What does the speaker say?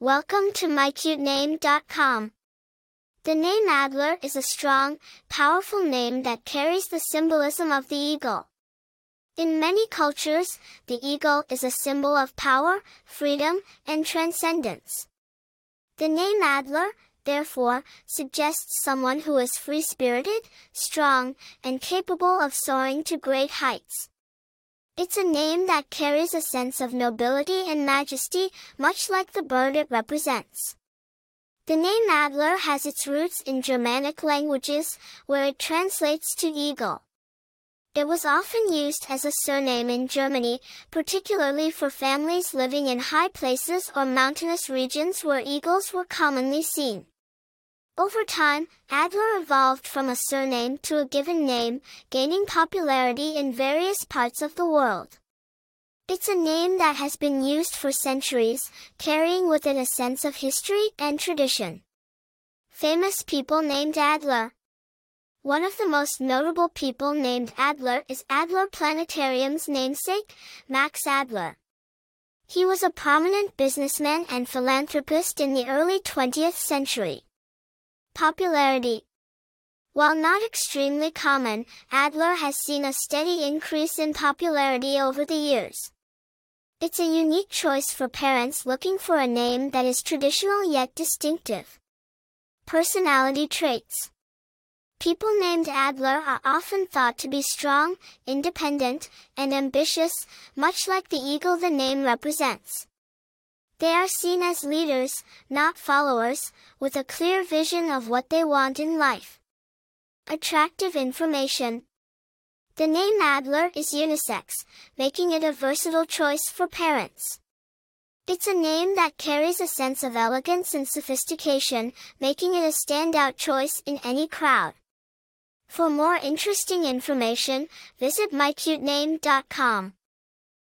Welcome to mycutename.com. The name Adler is a strong, powerful name that carries the symbolism of the eagle. In many cultures, the eagle is a symbol of power, freedom, and transcendence. The name Adler, therefore, suggests someone who is free-spirited, strong, and capable of soaring to great heights. It's a name that carries a sense of nobility and majesty, much like the bird it represents. The name Adler has its roots in Germanic languages, where it translates to eagle. It was often used as a surname in Germany, particularly for families living in high places or mountainous regions where eagles were commonly seen. Over time, Adler evolved from a surname to a given name, gaining popularity in various parts of the world. It's a name that has been used for centuries, carrying with it a sense of history and tradition. Famous people named Adler. One of the most notable people named Adler is Adler Planetarium's namesake, Max Adler. He was a prominent businessman and philanthropist in the early 20th century. Popularity While not extremely common, Adler has seen a steady increase in popularity over the years. It's a unique choice for parents looking for a name that is traditional yet distinctive. Personality traits People named Adler are often thought to be strong, independent, and ambitious, much like the eagle the name represents. They are seen as leaders, not followers, with a clear vision of what they want in life. Attractive information. The name Adler is unisex, making it a versatile choice for parents. It's a name that carries a sense of elegance and sophistication, making it a standout choice in any crowd. For more interesting information, visit mycutename.com.